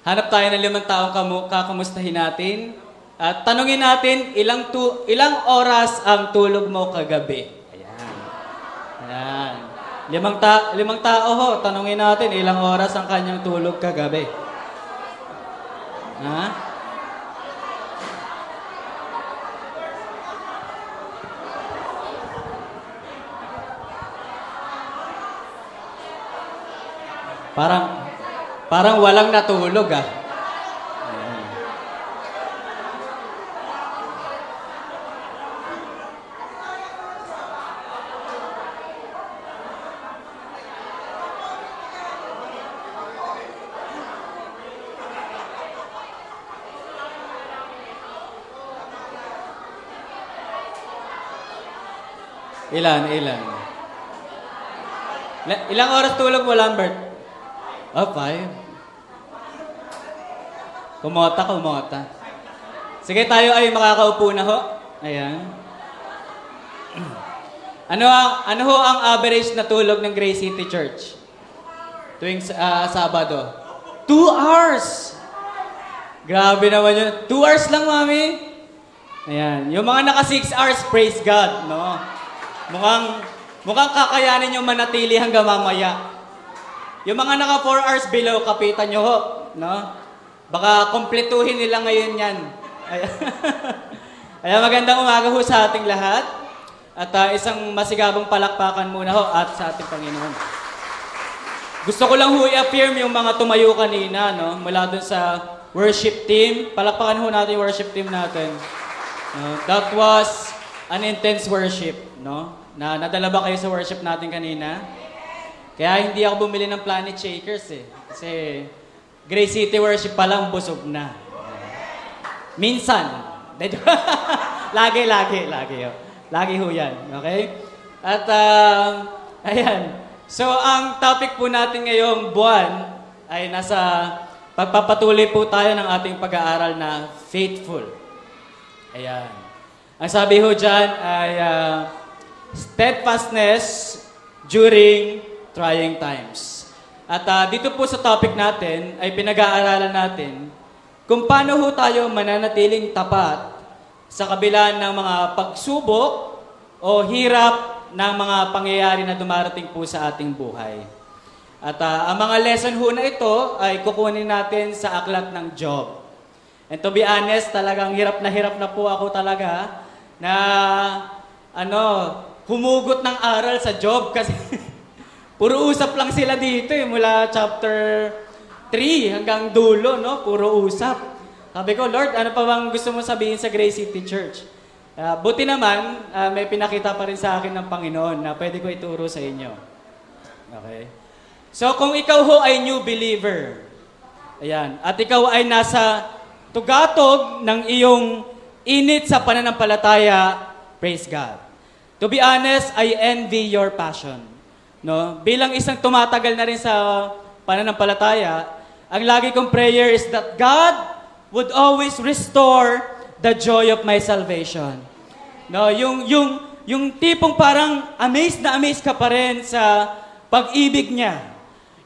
Hanap tayo ng limang taong kamu- kakamustahin natin. At tanungin natin, ilang, tu- ilang oras ang tulog mo kagabi? Ayan. Ayan. Limang, ta- limang tao ho, tanungin natin, ilang oras ang kanyang tulog kagabi? Ha? Parang, parang walang natulog ah. Ayan. Ilan, ilan? La- ilang oras tulog mo, Lambert? Oh, five. Kumota, kumota. Sige, tayo ay makakaupo na ho. Ayan. Ano ang ano ho ang average na tulog ng Gray City Church? Tuwing ah, Sabado. Two hours! Grabe naman yun. Two hours lang, mami. Ayan. Yung mga naka six hours, praise God, no? Mukhang, mukhang kakayanin yung manatili hanggang mamaya. Yung mga naka 4 hours below, kapitan nyo ho. No? Baka kompletuhin nila ngayon yan. Ay- Kaya magandang umaga ho sa ating lahat. At ah, isang masigabong palakpakan muna ho at sa ating Panginoon. Gusto ko lang ho i-affirm yung mga tumayo kanina, no? Mula dun sa worship team. Palakpakan ho natin yung worship team natin. No? That was an intense worship, no? Na nadala ba kayo sa worship natin kanina? Kaya hindi ako bumili ng Planet Shakers eh. Kasi Gray City Worship pa lang busog na. Minsan. lagi, lagi, lagi. oh. Lagi ho yan. Okay? At, um, ayan. So, ang topic po natin ngayong buwan ay nasa pagpapatuloy po tayo ng ating pag-aaral na faithful. Ayan. Ang sabi ho dyan ay uh, steadfastness during trying times. At ah, dito po sa topic natin ay pinag-aaralan natin kung paano ho tayo mananatiling tapat sa kabila ng mga pagsubok o hirap ng mga pangyayari na dumarating po sa ating buhay. At ah, ang mga lesson ho na ito ay kukunin natin sa aklat ng Job. And to be honest, talagang hirap na hirap na po ako talaga na ano, humugot ng aral sa Job kasi puro usap lang sila dito eh, mula chapter 3 hanggang dulo, no? Puro usap. Sabi ko, Lord, ano pa bang gusto mo sabihin sa Grace City Church? Ah, buti naman, ah, may pinakita pa rin sa akin ng Panginoon na pwede ko ituro sa inyo. Okay? So, kung ikaw ho ay new believer, ayan, at ikaw ay nasa tugatog ng iyong init sa pananampalataya, praise God. To be honest, I envy your passion. No? Bilang isang tumatagal na rin sa pananampalataya, ang lagi kong prayer is that God would always restore the joy of my salvation. No, yung yung yung tipong parang amazed na amazed ka pa rin sa pag-ibig niya.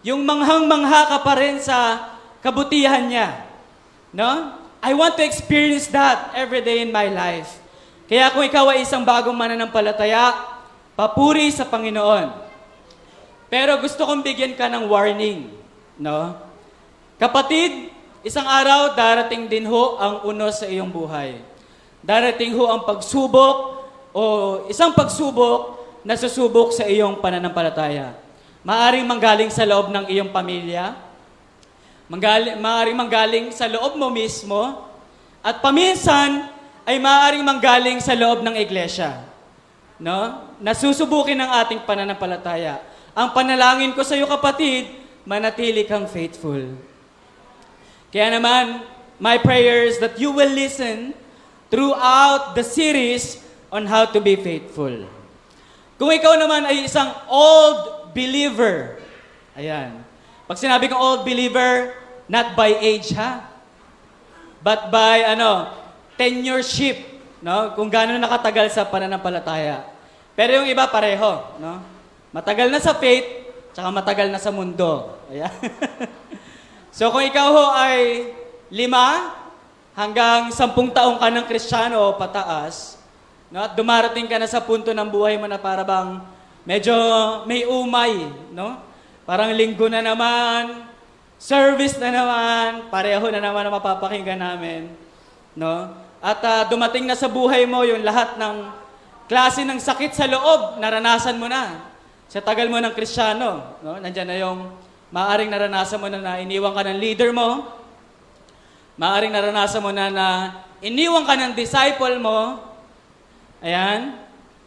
Yung manghang-mangha ka pa rin sa kabutihan niya. No? I want to experience that every day in my life. Kaya kung ikaw ay isang bagong mananampalataya, papuri sa Panginoon. Pero gusto kong bigyan ka ng warning, no? Kapatid, isang araw darating din ho ang unos sa iyong buhay. Darating ho ang pagsubok o isang pagsubok na susubok sa iyong pananampalataya. Maaring manggaling sa loob ng iyong pamilya, manggaling, maaring manggaling sa loob mo mismo, at paminsan ay maaaring manggaling sa loob ng iglesia. No? Nasusubukin ng ating pananampalataya. Ang panalangin ko sa iyo kapatid, manatili kang faithful. Kaya naman, my prayer is that you will listen throughout the series on how to be faithful. Kung ikaw naman ay isang old believer, ayan. Pag sinabi kong old believer, not by age ha, but by ano, tenureship, no? Kung gaano nakatagal sa pananampalataya. Pero yung iba pareho, no? Matagal na sa faith, tsaka matagal na sa mundo. Ayan. So kung ikaw ho ay lima hanggang sampung taong ka ng kristyano o pataas, no, at dumarating ka na sa punto ng buhay mo na para bang medyo may umay, no? Parang linggo na naman, service na naman, pareho na naman ang mapapakinggan namin, no? At ah, dumating na sa buhay mo yung lahat ng klase ng sakit sa loob, naranasan mo na. Sa tagal mo ng kristyano, no? Nandiyan na yung maaring naranasan mo na na iniwan ka ng leader mo, maaring naranasan mo na na iniwan ka ng disciple mo, ayan,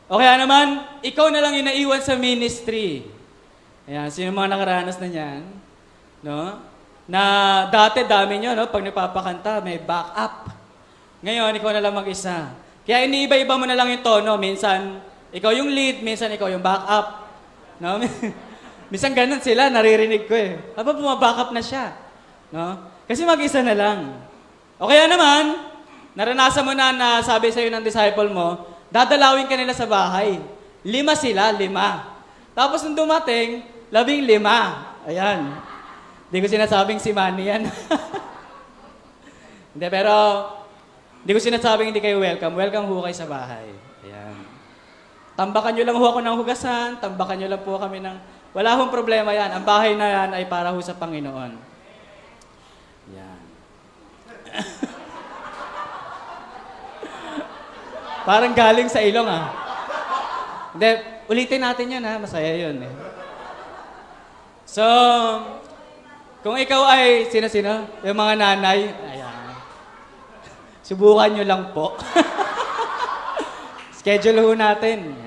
o kaya naman, ikaw na lang yung sa ministry. Ayan, sino mga nakaranas na niyan? No? Na dati dami nyo, no? Pag napapakanta, may backup. Ngayon, ikaw na lang mag-isa. Kaya iniiba-iba mo na lang yung tono. Minsan, ikaw yung lead, minsan ikaw yung backup. No? minsan ganun sila, naririnig ko eh. Aba, bumabackup na siya. No? Kasi mag-isa na lang. O kaya naman, naranasan mo na na sabi sa'yo ng disciple mo, dadalawin ka nila sa bahay. Lima sila, lima. Tapos nung dumating, labing lima. Ayan. Hindi ko sinasabing si Manny yan. hindi, pero hindi ko sinasabing hindi kayo welcome. Welcome ho kayo sa bahay. Tambakan nyo lang ho ako ng hugasan, tambakan nyo lang po kami ng... Wala hong problema yan. Ang bahay na yan ay para ho sa Panginoon. Yan. Parang galing sa ilong ah. Hindi, ulitin natin yun ha. Masaya yun eh. So, kung ikaw ay, sino-sino? Yung mga nanay, ayan. Subukan nyo lang po. Schedule ho natin.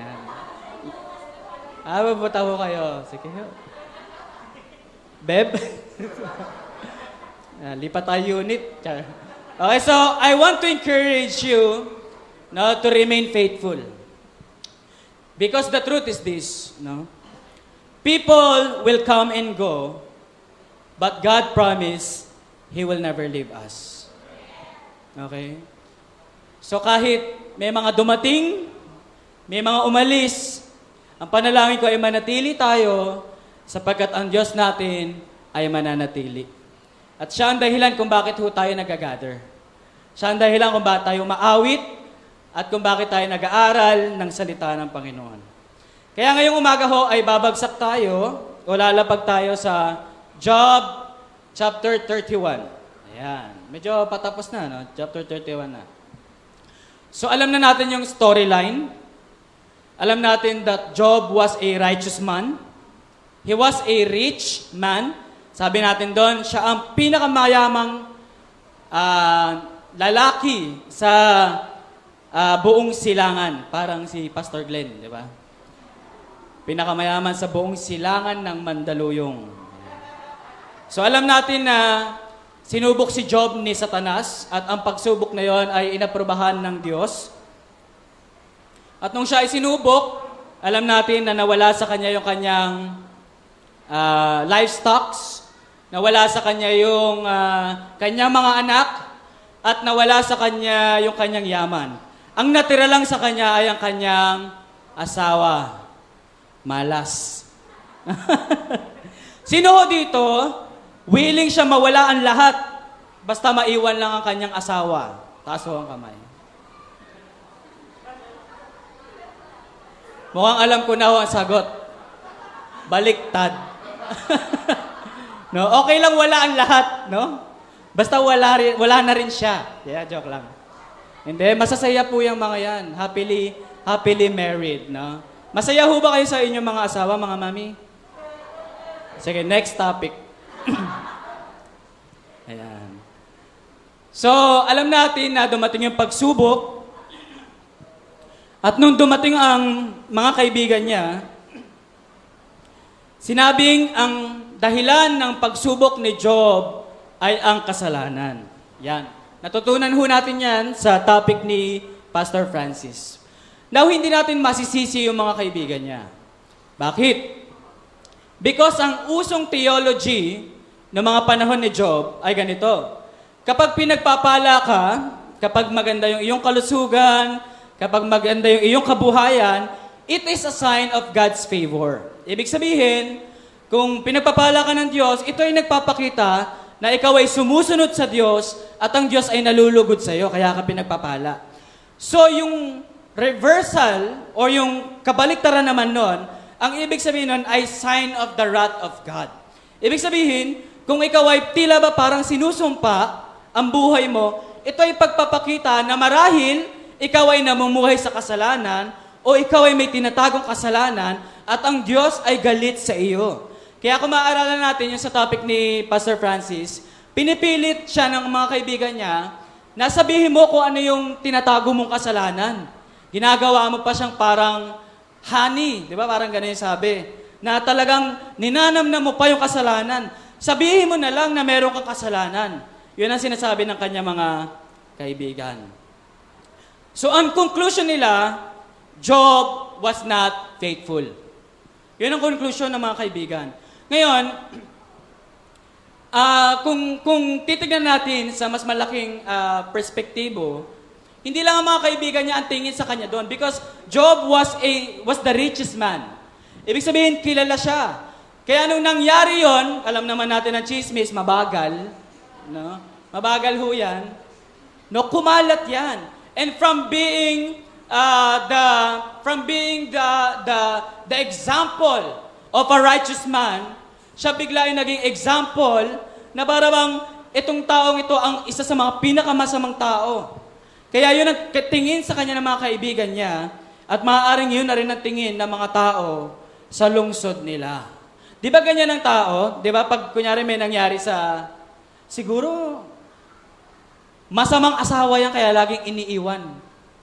Ah, mabuta ho kayo. Sige. Beb? Ah, lipat tayo unit. Okay, so I want to encourage you no, to remain faithful. Because the truth is this, no? People will come and go, but God promised He will never leave us. Okay? So kahit may mga dumating, may mga umalis, ang panalangin ko ay manatili tayo sapagkat ang Diyos natin ay mananatili. At siya ang dahilan kung bakit ho tayo nag-gather. Siya ang dahilan kung bakit tayo maawit at kung bakit tayo nag-aaral ng salita ng Panginoon. Kaya ngayong umaga ho ay babagsak tayo o lalapag tayo sa Job chapter 31. Ayan. Medyo patapos na, no? Chapter 31 na. So alam na natin yung storyline. Alam natin that Job was a righteous man. He was a rich man. Sabi natin doon, siya ang pinakamayamang uh, lalaki sa uh, buong silangan. Parang si Pastor Glenn, di ba? Pinakamayaman sa buong silangan ng Mandaluyong. So alam natin na sinubok si Job ni Satanas at ang pagsubok na yon ay inaprubahan ng Diyos. At nung siya ay sinubok, alam natin na nawala sa kanya yung kanyang uh, livestocks, Nawala sa kanya yung uh, kanyang mga anak at nawala sa kanya yung kanyang yaman. Ang natira lang sa kanya ay ang kanyang asawa. Malas. Sino ho dito, willing siya mawala ang lahat basta maiwan lang ang kanyang asawa? Taas ho ang kamay. Mukhang alam ko na ang sagot. Baliktad. No? Okay lang wala ang lahat, no? Basta wala, rin, wala na rin siya. Yeah, joke lang. Hindi, masasaya po yung mga yan. Happily, happily married, no? Masaya ho ba kayo sa inyong mga asawa, mga mami? Sige, next topic. Ayan. So, alam natin na dumating yung pagsubok. At nung dumating ang mga kaibigan niya, sinabing ang dahilan ng pagsubok ni Job ay ang kasalanan. Yan. Natutunan ho natin yan sa topic ni Pastor Francis. Now, hindi natin masisisi yung mga kaibigan niya. Bakit? Because ang usong theology ng mga panahon ni Job ay ganito. Kapag pinagpapala ka, kapag maganda yung iyong kalusugan, kapag maganda yung iyong kabuhayan, it is a sign of God's favor. Ibig sabihin, kung pinagpapala ka ng Diyos, ito ay nagpapakita na ikaw ay sumusunod sa Diyos at ang Diyos ay nalulugod sa iyo, kaya ka pinagpapala. So yung reversal or yung kabaliktaran naman nun, ang ibig sabihin nun ay sign of the wrath of God. Ibig sabihin, kung ikaw ay tila ba parang sinusumpa ang buhay mo, ito ay pagpapakita na marahil ikaw ay namumuhay sa kasalanan o ikaw ay may tinatagong kasalanan at ang Diyos ay galit sa iyo. Kaya kung maaaralan natin yung sa topic ni Pastor Francis, pinipilit siya ng mga kaibigan niya na sabihin mo kung ano yung tinatago mong kasalanan. Ginagawa mo pa siyang parang honey, di ba? Parang ganun yung sabi. Na talagang ninanam na mo pa yung kasalanan. Sabihin mo na lang na meron kang kasalanan. Yun ang sinasabi ng kanya mga kaibigan. So ang conclusion nila, Job was not faithful. Yun ang conclusion ng mga kaibigan. Ngayon, uh, kung, kung titignan natin sa mas malaking uh, perspektibo, hindi lang ang mga kaibigan niya ang tingin sa kanya doon because Job was a was the richest man. Ibig sabihin, kilala siya. Kaya nung nangyari yon, alam naman natin ang chismis, mabagal. No? Mabagal ho yan. No, kumalat yan. And from being uh, the from being the the the example of a righteous man, siya bigla ay naging example na parang itong taong ito ang isa sa mga pinakamasamang tao. Kaya yun ang tingin sa kanya ng mga kaibigan niya at maaaring yun na rin ang tingin ng mga tao sa lungsod nila. Di ba ganyan ang tao? Di ba pag kunyari may nangyari sa, siguro, masamang asawa yan kaya laging iniiwan.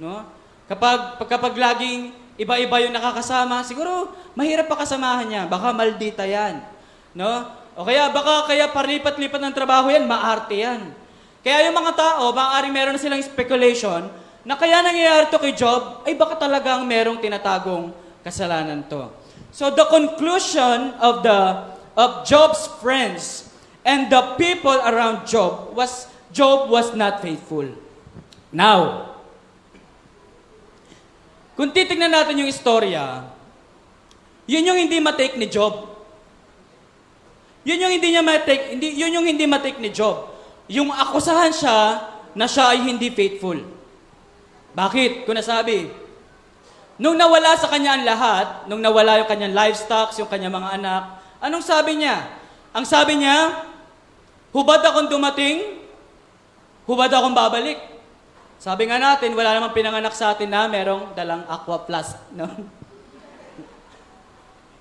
No? Kapag, kapag laging iba-iba yung nakakasama, siguro mahirap pa kasamahan niya. Baka maldita yan. No? O kaya baka kaya paripat-lipat ng trabaho yan, maarte yan. Kaya yung mga tao, maaaring meron na silang speculation na kaya nangyayari to kay Job, ay baka talagang merong tinatagong kasalanan to. So the conclusion of the of Job's friends and the people around Job was Job was not faithful. Now, kung titignan natin yung istorya, yun yung hindi matake ni Job. Yun yung hindi niya matake, hindi, yun yung hindi matake ni Job. Yung akusahan siya na siya ay hindi faithful. Bakit? Kung nasabi, nung nawala sa kanya ang lahat, nung nawala yung kanyang livestock, yung kanyang mga anak, anong sabi niya? Ang sabi niya, hubad akong dumating, hubad akong babalik. Sabi nga natin, wala namang pinanganak sa atin na merong dalang aqua plus. No?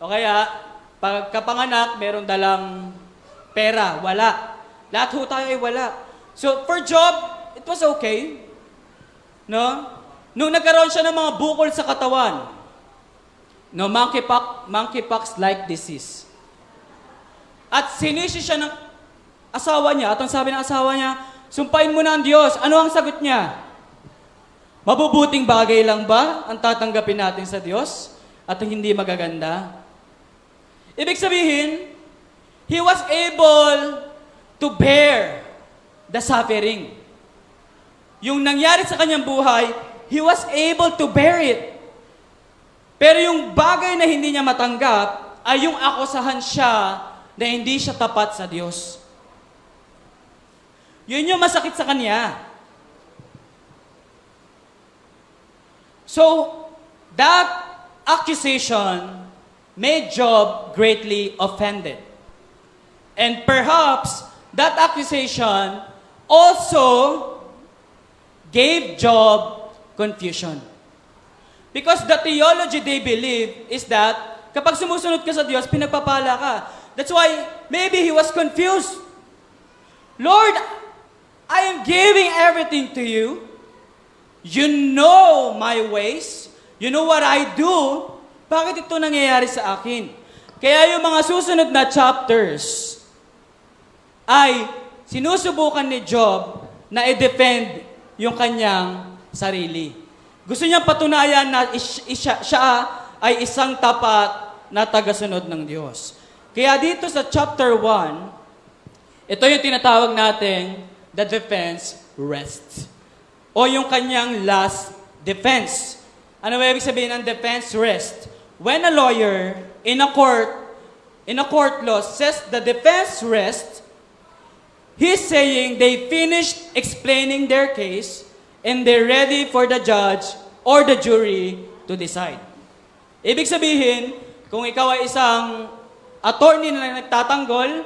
o kaya, Pagkapanganak, meron dalang pera. Wala. Lahat ho tayo ay wala. So, for job, it was okay. No? Nung nagkaroon siya ng mga bukol sa katawan, no, monkeypox, monkeypox-like disease. At sinisi siya ng asawa niya, at ang sabi ng asawa niya, sumpain mo na ang Diyos. Ano ang sagot niya? Mabubuting bagay lang ba ang tatanggapin natin sa Diyos at hindi magaganda? Ibig sabihin, he was able to bear the suffering. Yung nangyari sa kanyang buhay, he was able to bear it. Pero yung bagay na hindi niya matanggap ay yung akusahan siya na hindi siya tapat sa Diyos. Yun yung masakit sa kanya. So, that accusation made Job greatly offended. And perhaps that accusation also gave Job confusion. Because the theology they believe is that kapag sumusunod ka sa Diyos, pinagpapala ka. That's why maybe he was confused. Lord, I am giving everything to you. You know my ways. You know what I do. Bakit ito nangyayari sa akin? Kaya yung mga susunod na chapters ay sinusubukan ni Job na i-defend yung kanyang sarili. Gusto niyang patunayan na siya, siya ay isang tapat na tagasunod ng Diyos. Kaya dito sa chapter 1, ito yung tinatawag natin the defense rest. O yung kanyang last defense. Ano ba ibig sabihin ng defense rest? when a lawyer in a court in a court law says the defense rests, He's saying they finished explaining their case and they're ready for the judge or the jury to decide. Ibig sabihin, kung ikaw ay isang attorney na nagtatanggol,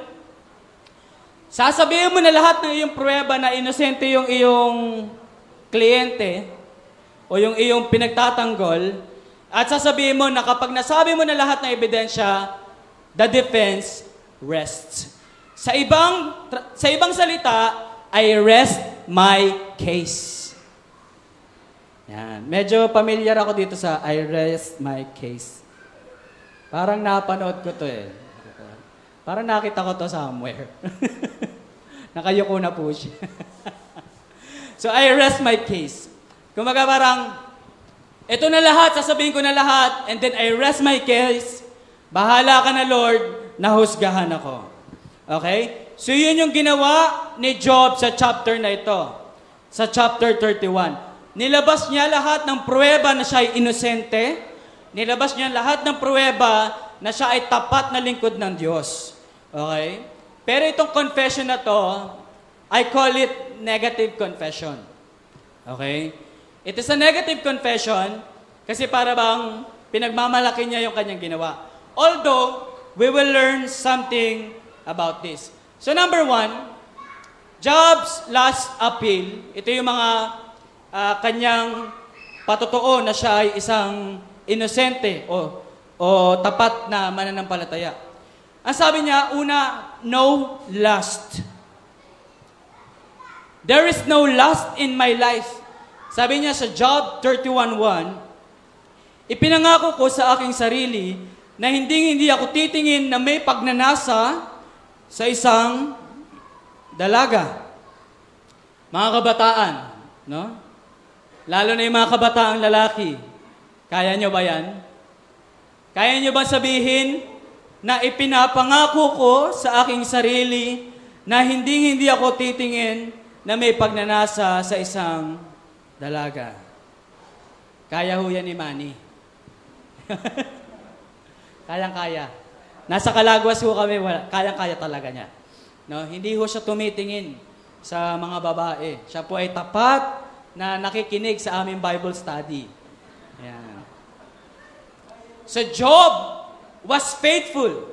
sasabihin mo na lahat ng iyong pruweba na inosente yung iyong kliyente o yung iyong pinagtatanggol at sasabihin mo na kapag nasabi mo na lahat ng ebidensya, the defense rests. Sa ibang sa ibang salita, I rest my case. Yan. Medyo familiar ako dito sa I rest my case. Parang napanood ko to eh. Parang nakita ko to somewhere. Nakayuko na po siya. so I rest my case. Kumaga parang, ito na lahat, sasabihin ko na lahat, and then I rest my case. Bahala ka na Lord, nahusgahan ako. Okay? So yun yung ginawa ni Job sa chapter na ito. Sa chapter 31. Nilabas niya lahat ng pruweba na siya ay inosente. Nilabas niya lahat ng pruweba na siya ay tapat na lingkod ng Diyos. Okay? Pero itong confession na to, I call it negative confession. Okay? It is a negative confession kasi para bang pinagmamalaki niya yung kanyang ginawa. Although, we will learn something about this. So number one, Job's last appeal, ito yung mga uh, kanyang patotoo na siya ay isang inosente o, o tapat na mananampalataya. Ang sabi niya, una, no lust. There is no lust in my life. Sabi niya sa Job 31.1, Ipinangako ko sa aking sarili na hindi hindi ako titingin na may pagnanasa sa isang dalaga. Mga kabataan, no? Lalo na yung mga kabataang lalaki. Kaya nyo ba yan? Kaya nyo ba sabihin na ipinapangako ko sa aking sarili na hindi hindi ako titingin na may pagnanasa sa isang dalaga? Kaya ho yan ni Manny. Kayang-kaya. Nasa Kalagwas ho kami, kayang-kaya talaga niya. No? Hindi ho siya tumitingin sa mga babae. Siya po ay tapat na nakikinig sa aming Bible study. So Job was faithful.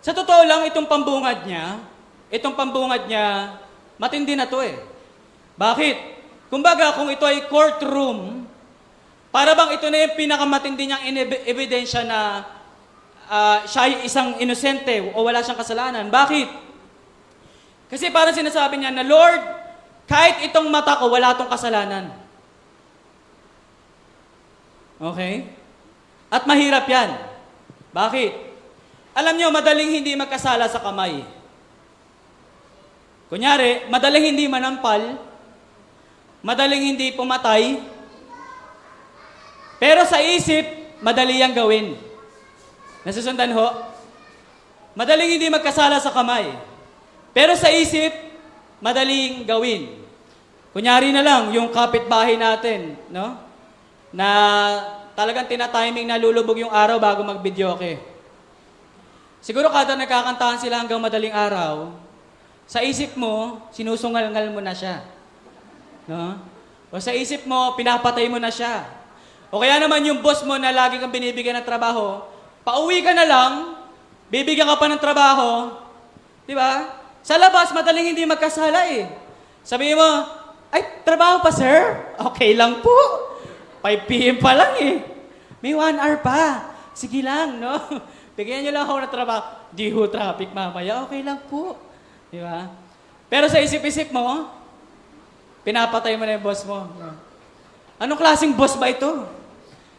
Sa totoo lang, itong pambungad niya, itong pambungad niya, matindi na to eh. Bakit? Kumbaga, kung ito ay courtroom, para bang ito na yung pinakamatindi niyang ebidensya na uh, siya ay isang inosente o wala siyang kasalanan. Bakit? Kasi parang sinasabi niya na, Lord, kahit itong mata ko, wala itong kasalanan. Okay? At mahirap yan. Bakit? Alam niyo, madaling hindi magkasala sa kamay. Kunyari, madaling hindi manampal, madaling hindi pumatay, pero sa isip, madali yang gawin. Nasusundan ho? Madaling hindi magkasala sa kamay. Pero sa isip, madaling gawin. Kunyari na lang, yung kapitbahay natin, no? Na talagang tinatiming na lulubog yung araw bago mag-video okay. Siguro kada nagkakantahan sila hanggang madaling araw, sa isip mo, sinusungal-ngal mo na siya. No? O sa isip mo, pinapatay mo na siya. O kaya naman yung boss mo na lagi kang binibigyan ng trabaho, Pauwi ka na lang, bibigyan ka pa ng trabaho, di ba? Sa labas, madaling hindi magkasala eh. Sabihin mo, ay, trabaho pa sir? Okay lang po. 5 p.m. pa lang eh. May 1 hour pa. Sige lang, no? Bigyan niyo lang ako ng trabaho. Di ho traffic mamaya, okay lang po. Di ba? Pero sa isip-isip mo, pinapatay mo na yung boss mo. No? Anong klaseng boss ba ito?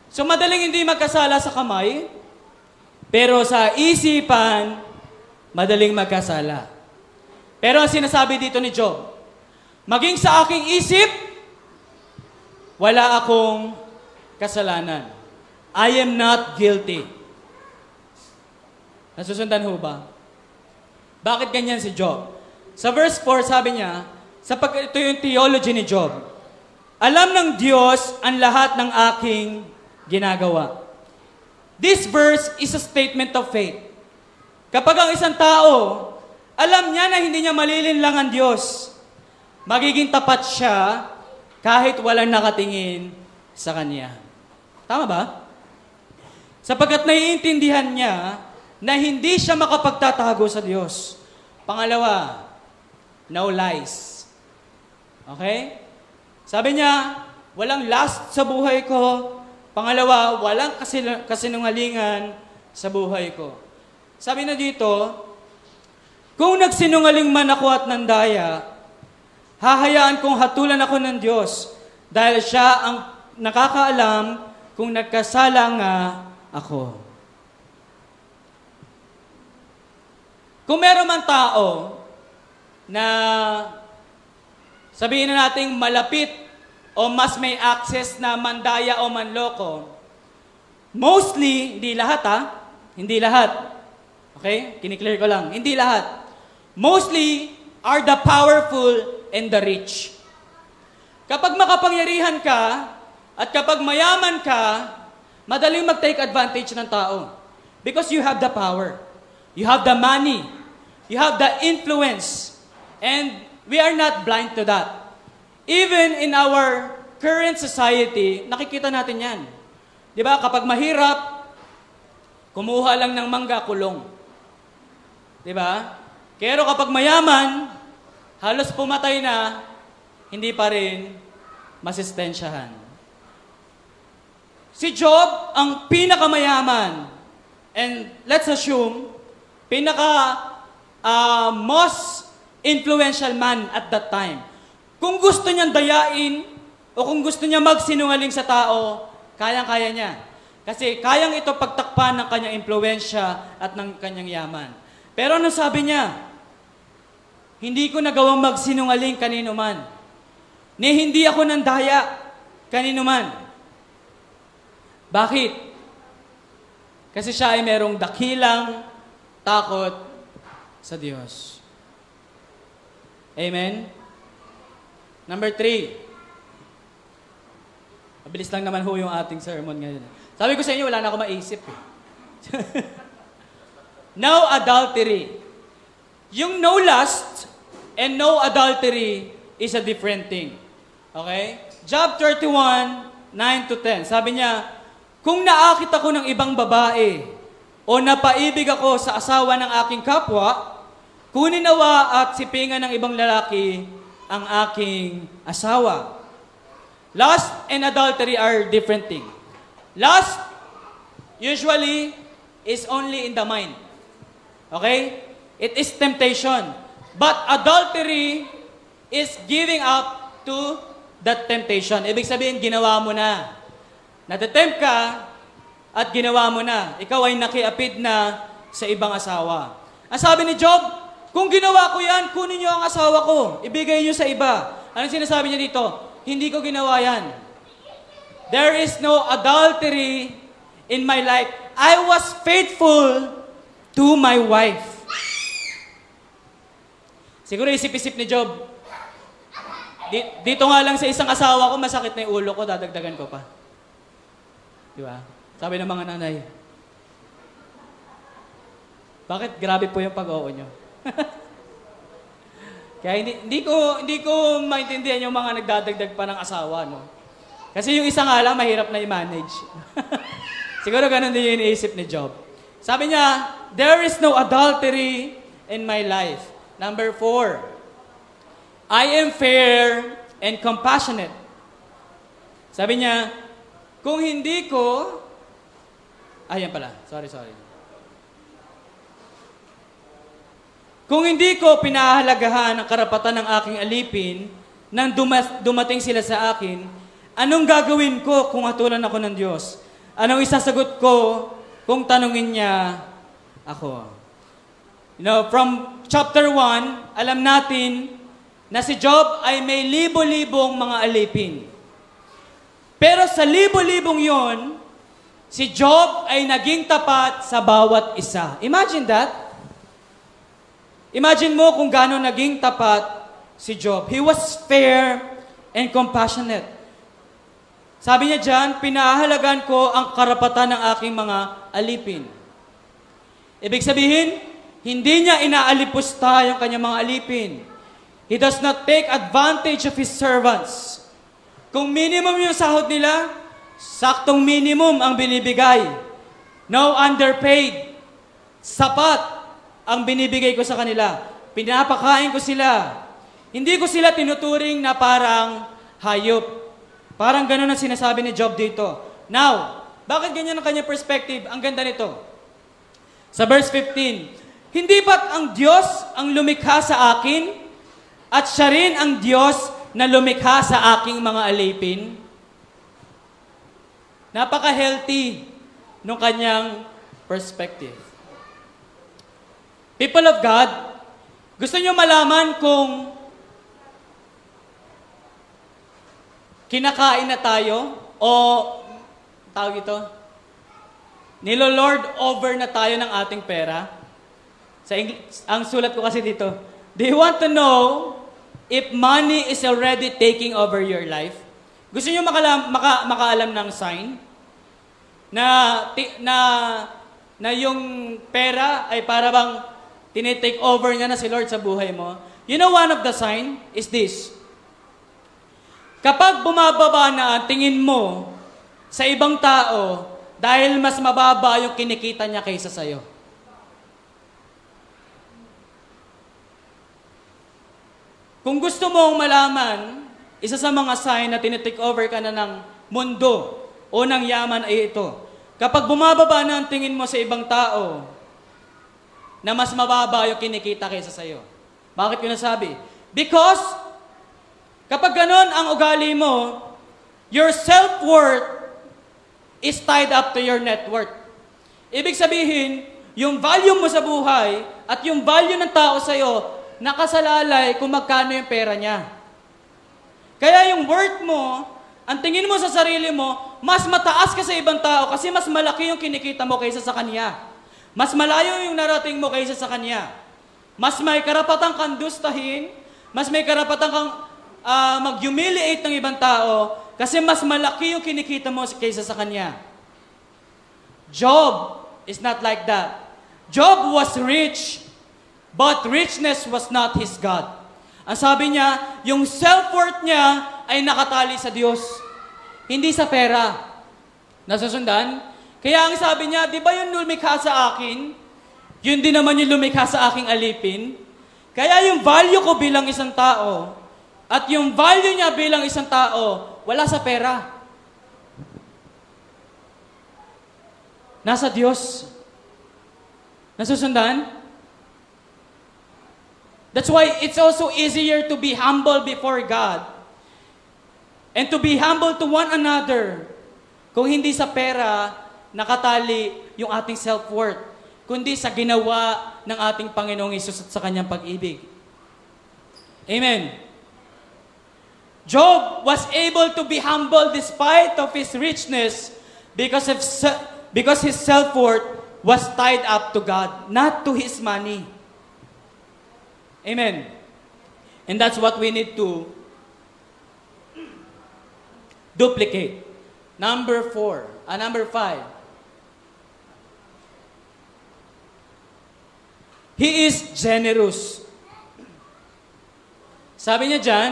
So madaling hindi magkasala sa kamay, pero sa isipan, madaling magkasala. Pero ang sinasabi dito ni Job, maging sa aking isip, wala akong kasalanan. I am not guilty. Nasusundan ho ba? Bakit ganyan si Job? Sa verse 4, sabi niya, sa pag ito yung theology ni Job, alam ng Diyos ang lahat ng aking ginagawa. This verse is a statement of faith. Kapag ang isang tao Alam niya na hindi niya malilinlang ang Diyos. Magiging tapat siya kahit walang nakatingin sa Kanya. Tama ba? Sapagkat naiintindihan niya na hindi siya makapagtatago sa Diyos. Pangalawa, no lies. Okay? Sabi niya, walang last sa buhay ko. Pangalawa, walang kasil- kasinungalingan sa buhay ko. Sabi na dito, kung nagsinungaling man ako at nandaya, hahayaan kong hatulan ako ng Diyos dahil siya ang nakakaalam kung nagkasala nga ako. Kung meron man tao na sabihin na nating malapit o mas may access na mandaya o manloko, mostly, hindi lahat ha, hindi lahat. Okay? Kiniklear ko lang. Hindi lahat. Mostly are the powerful and the rich. Kapag makapangyarihan ka at kapag mayaman ka, madaling mag-take advantage ng tao. Because you have the power. You have the money. You have the influence. And we are not blind to that. Even in our current society, nakikita natin yan. Di ba? Kapag mahirap, kumuha lang ng mangga, kulong. Di ba? Pero kapag mayaman, halos pumatay na, hindi pa rin masistensyahan. Si Job ang pinakamayaman. And let's assume, pinaka uh, most influential man at that time. Kung gusto niyang dayain o kung gusto niya magsinungaling sa tao, kayang-kaya niya. Kasi kayang ito pagtakpan ng kanyang impluensya at ng kanyang yaman. Pero ano sabi niya? Hindi ko nagawang magsinungaling kanino man. Ni hindi ako nandaya kanino man. Bakit? Kasi siya ay merong dakilang takot sa Diyos. Amen? Number three. Mabilis lang naman ho yung ating sermon ngayon. Sabi ko sa inyo, wala na ako maisip. Eh. no adultery. Yung no lust and no adultery is a different thing. Okay? Job 31, 9 to 10. Sabi niya, kung naakit ako ng ibang babae o napaibig ako sa asawa ng aking kapwa, kunin nawa at sipingan ng ibang lalaki ang aking asawa. Lust and adultery are different things. Lust usually is only in the mind. Okay? It is temptation. But adultery is giving up to that temptation. Ibig sabihin, ginawa mo na. Natatempt ka at ginawa mo na. Ikaw ay nakiapid na sa ibang asawa. Ang sabi ni Job, kung ginawa ko yan, kunin niyo ang asawa ko. Ibigay niyo sa iba. Anong sinasabi niya dito? Hindi ko ginawa yan. There is no adultery in my life. I was faithful to my wife. Siguro isip-isip ni Job, dito nga lang sa isang asawa ko, masakit na yung ulo ko, dadagdagan ko pa. Di ba? Sabi ng mga nanay, bakit grabe po yung pag-oo nyo? Kaya hindi, hindi ko hindi ko maintindihan yung mga nagdadagdag pa ng asawa, no. Kasi yung isa nga lang mahirap na i-manage. Siguro ganun din yung iniisip ni Job. Sabi niya, there is no adultery in my life. Number four, I am fair and compassionate. Sabi niya, kung hindi ko, ayan pala, sorry, sorry. Kung hindi ko pinahalagahan ang karapatan ng aking alipin nang dumas, dumating sila sa akin, anong gagawin ko kung hatulan ako ng Diyos? Anong isasagot ko kung tanungin niya ako? You know, from chapter 1, alam natin na si Job ay may libo-libong mga alipin. Pero sa libo-libong yon, si Job ay naging tapat sa bawat isa. Imagine that. Imagine mo kung gaano naging tapat si Job. He was fair and compassionate. Sabi niya dyan, pinahalagan ko ang karapatan ng aking mga alipin. Ibig sabihin, Hindi niya inaalipusta yung kanyang mga alipin. He does not take advantage of His servants. Kung minimum yung sahod nila, saktong minimum ang binibigay. No underpaid. Sapat ang binibigay ko sa kanila. Pinapakain ko sila. Hindi ko sila tinuturing na parang hayop. Parang ganun ang sinasabi ni Job dito. Now, bakit ganyan ang kanyang perspective? Ang ganda nito. Sa verse 15, Hindi ba't ang Diyos ang lumikha sa akin at siya rin ang Diyos na lumikha sa aking mga alipin? Napaka-healthy ng kanyang perspective. People of God, gusto niyo malaman kung kinakain na tayo o tawag ito, nilo-lord over na tayo ng ating pera? Sa Eng- ang sulat ko kasi dito, do you want to know if money is already taking over your life? Gusto niyo makalam, maka, makaalam ng sign? Na, na, na yung pera ay para bang tinitake over niya na si Lord sa buhay mo? You know one of the sign is this. Kapag bumababa na ang tingin mo sa ibang tao dahil mas mababa yung kinikita niya kaysa sa'yo. Kung gusto mong malaman, isa sa mga sign na tinitake over ka na ng mundo o ng yaman ay ito. Kapag bumababa na ang tingin mo sa ibang tao na mas mababa yung kinikita kaysa sa'yo. Bakit ko nasabi? Because kapag ganon ang ugali mo, your self-worth is tied up to your net worth. Ibig sabihin, yung value mo sa buhay at yung value ng tao sa'yo, nakasalalay kung magkano yung pera niya. Kaya yung worth mo, ang tingin mo sa sarili mo, mas mataas ka sa ibang tao kasi mas malaki yung kinikita mo kaysa sa kanya. Mas malayo yung narating mo kaysa sa kanya. Mas may karapatang kang dustahin, mas may karapatang kang ah, mag-humiliate ng ibang tao kasi mas malaki yung kinikita mo kaysa sa kanya. Job is not like that. Job was rich, but richness was not his God. Ang sabi niya, yung self-worth niya ay nakatali sa Diyos, hindi sa pera. Nasusundan? Kaya ang sabi niya, di ba yung lumikha sa akin, yun din naman yung lumikha sa aking alipin? Kaya yung value ko bilang isang tao, at yung value niya bilang isang tao, wala sa pera. Nasa Diyos. Nasusundan? That's why it's also easier to be humble before God and to be humble to one another kung hindi sa pera nakatali yung ating self-worth, kundi sa ginawa ng ating Panginoong Isus at sa kanyang pag-ibig. Amen. Job was able to be humble despite of his richness because of se- because his self-worth was tied up to God, not to his money. Amen. And that's what we need to duplicate. Number four, uh, number five. He is generous. Sabi niya dyan,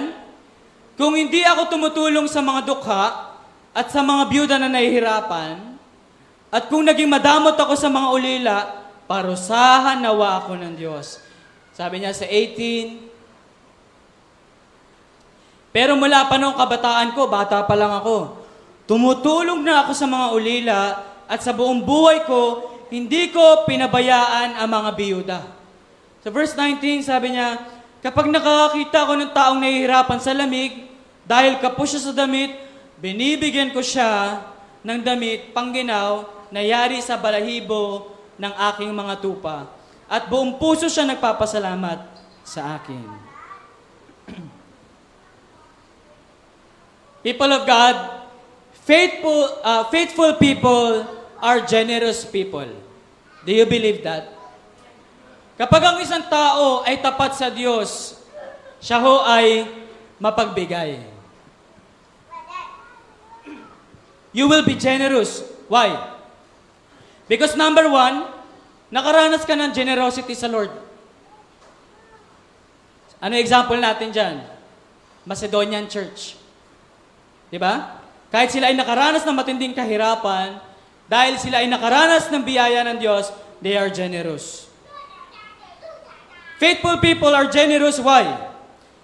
kung hindi ako tumutulong sa mga dukha at sa mga byuda na nahihirapan, at kung naging madamot ako sa mga ulila, parusahan nawa ako ng Diyos. Sabi niya sa 18, Pero mula pa noong kabataan ko, bata pa lang ako, tumutulong na ako sa mga ulila at sa buong buhay ko, hindi ko pinabayaan ang mga biyuda. Sa verse 19, sabi niya, Kapag nakakakita ko ng taong nahihirapan sa lamig, dahil kapos siya sa damit, binibigyan ko siya ng damit pangginaw na yari sa balahibo ng aking mga tupa. At buong puso siya nagpapasalamat sa akin. People of God, faithful, uh, faithful people are generous people. Do you believe that? Kapag ang isang tao ay tapat sa Diyos, siya ho ay mapagbigay. You will be generous. Why? Because number one, nakaranas ka ng generosity sa Lord. Ano example natin dyan? Macedonian Church. Di ba? Kahit sila ay nakaranas ng matinding kahirapan, dahil sila ay nakaranas ng biyaya ng Diyos, they are generous. Faithful people are generous. Why?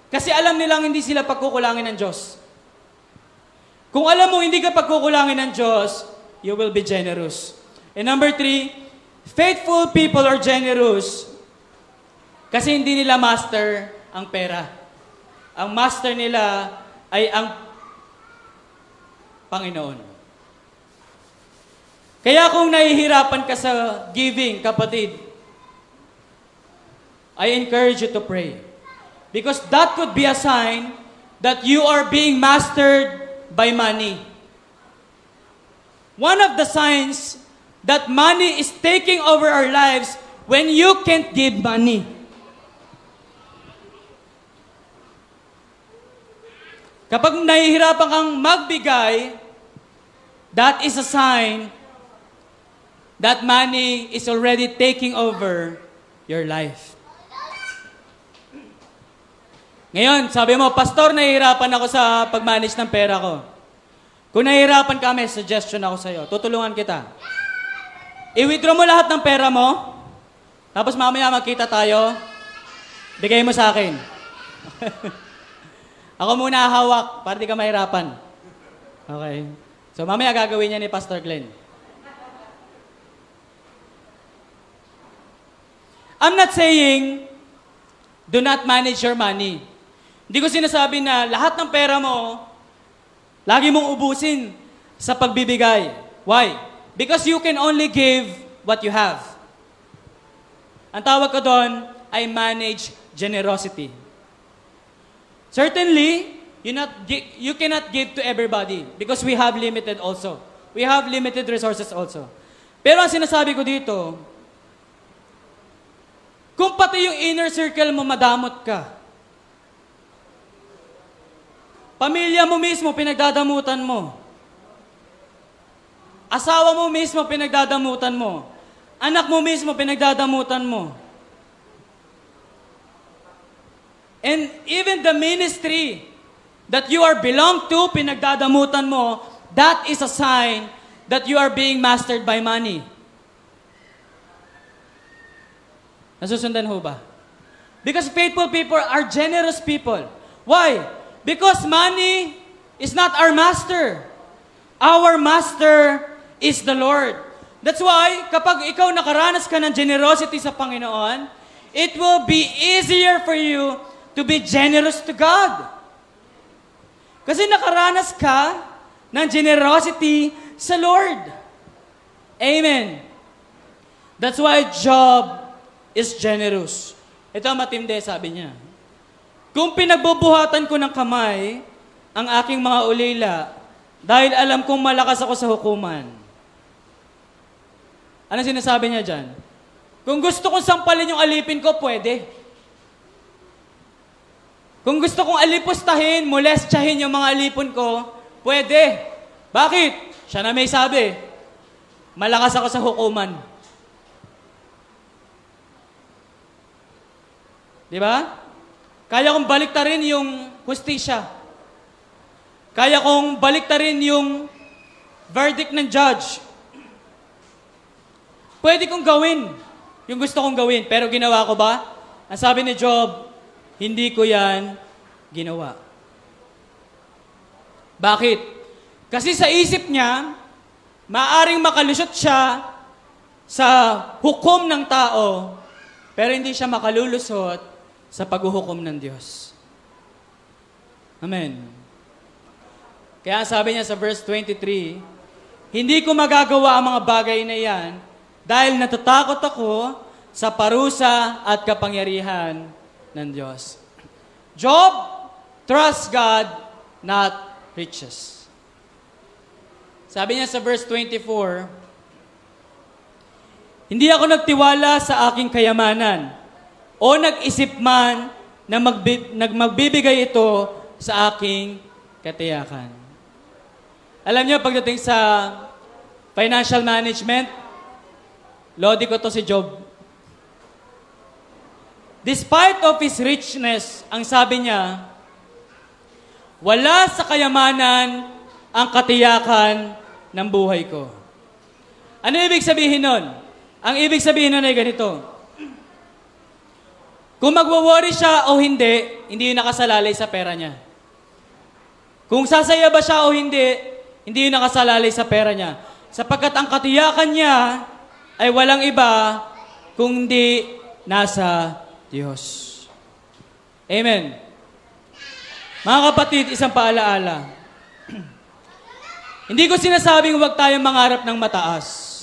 Kasi alam nilang hindi sila pagkukulangin ng Diyos. Kung alam mo hindi ka pagkukulangin ng Diyos, you will be generous. And number three, faithful people are generous kasi hindi nila master ang pera. Ang master nila ay ang Panginoon. Kaya kung nahihirapan ka sa giving, kapatid, I encourage you to pray. Because that could be a sign that you are being mastered by money. One of the signs that money is taking over our lives when you can't give money. Kapag nahihirapan kang magbigay, that is a sign that money is already taking over your life. Ngayon, sabi mo, Pastor, nahihirapan ako sa pag-manage ng pera ko. Kung nahihirapan kami, suggestion ako sa iyo. Tutulungan kita. I-withdraw mo lahat ng pera mo, tapos mamaya magkita tayo, bigay mo sa akin. ako muna hawak para di ka mahirapan. Okay. So mamaya gagawin niya ni Pastor Glenn. I'm not saying do not manage your money. Hindi ko sinasabi na lahat ng pera mo, lagi mong ubusin sa pagbibigay. Why? Because you can only give what you have. Ang tawag ko doon ay manage generosity. Certainly, you, not, you cannot give to everybody because we have limited also. We have limited resources also. Pero ang sinasabi ko dito, kung pati yung inner circle mo madamot ka, Pamilya mo mismo, pinagdadamutan mo. Asawa mo mismo, pinagdadamutan mo. Anak mo mismo, pinagdadamutan mo. And even the ministry that you are belong to, pinagdadamutan mo, that is a sign that you are being mastered by money. Nasusundan ho ba? Because faithful people are generous people. Why? Because money is not our master. Our master is the Lord. That's why, kapag ikaw nakaranas ka ng generosity sa Panginoon, it will be easier for you to be generous to God. Kasi nakaranas ka ng generosity sa Lord. Amen. That's why Job is generous. Ito matindi, sabi niya. Kung pinagbubuhatan ko ng kamay ang aking mga ulila, dahil alam kong malakas ako sa hukuman. Ano sinasabi niya dyan? Kung gusto kong sampalin yung alipin ko, pwede. Kung gusto kong alipustahin, molestyahin yung mga alipon ko, pwede. Bakit? Siya na may sabi, malakas ako sa hukuman. Di ba? Kaya kong baliktarin yung hustisya. Kaya kong baliktarin yung verdict ng judge. Pwede kong gawin yung gusto kong gawin, pero ginawa ko ba? Ang sabi ni Job, hindi ko yan ginawa. Bakit? Kasi sa isip niya, maaring makalusot siya sa hukom ng tao, pero hindi siya makalulusot sa paghuhukom ng Diyos. Amen. Kaya sabi niya sa verse 23, Hindi ko magagawa ang mga bagay na yan dahil natatakot ako sa parusa at kapangyarihan ng Diyos. Job, trust God, not riches. Sabi niya sa verse 24, Hindi ako nagtiwala sa aking kayamanan o nag-isip man na magbi- nagmagbibigay ito sa aking katiyakan. Alam niyo, pagdating sa financial management, Lodi ko to si Job. Despite of his richness, ang sabi niya, wala sa kayamanan ang katiyakan ng buhay ko. Ano ibig sabihin nun? Ang ibig sabihin nun ay ganito. Kung magwo-worry siya o hindi, hindi yun nakasalalay sa pera niya. Kung sasaya ba siya o hindi, hindi yun nakasalalay sa pera niya. Sapagkat ang katiyakan niya ay walang iba kundi nasa Diyos. Amen. Mga kapatid, isang paalaala. Hindi ko sinasabing huwag tayong mangarap ng mataas.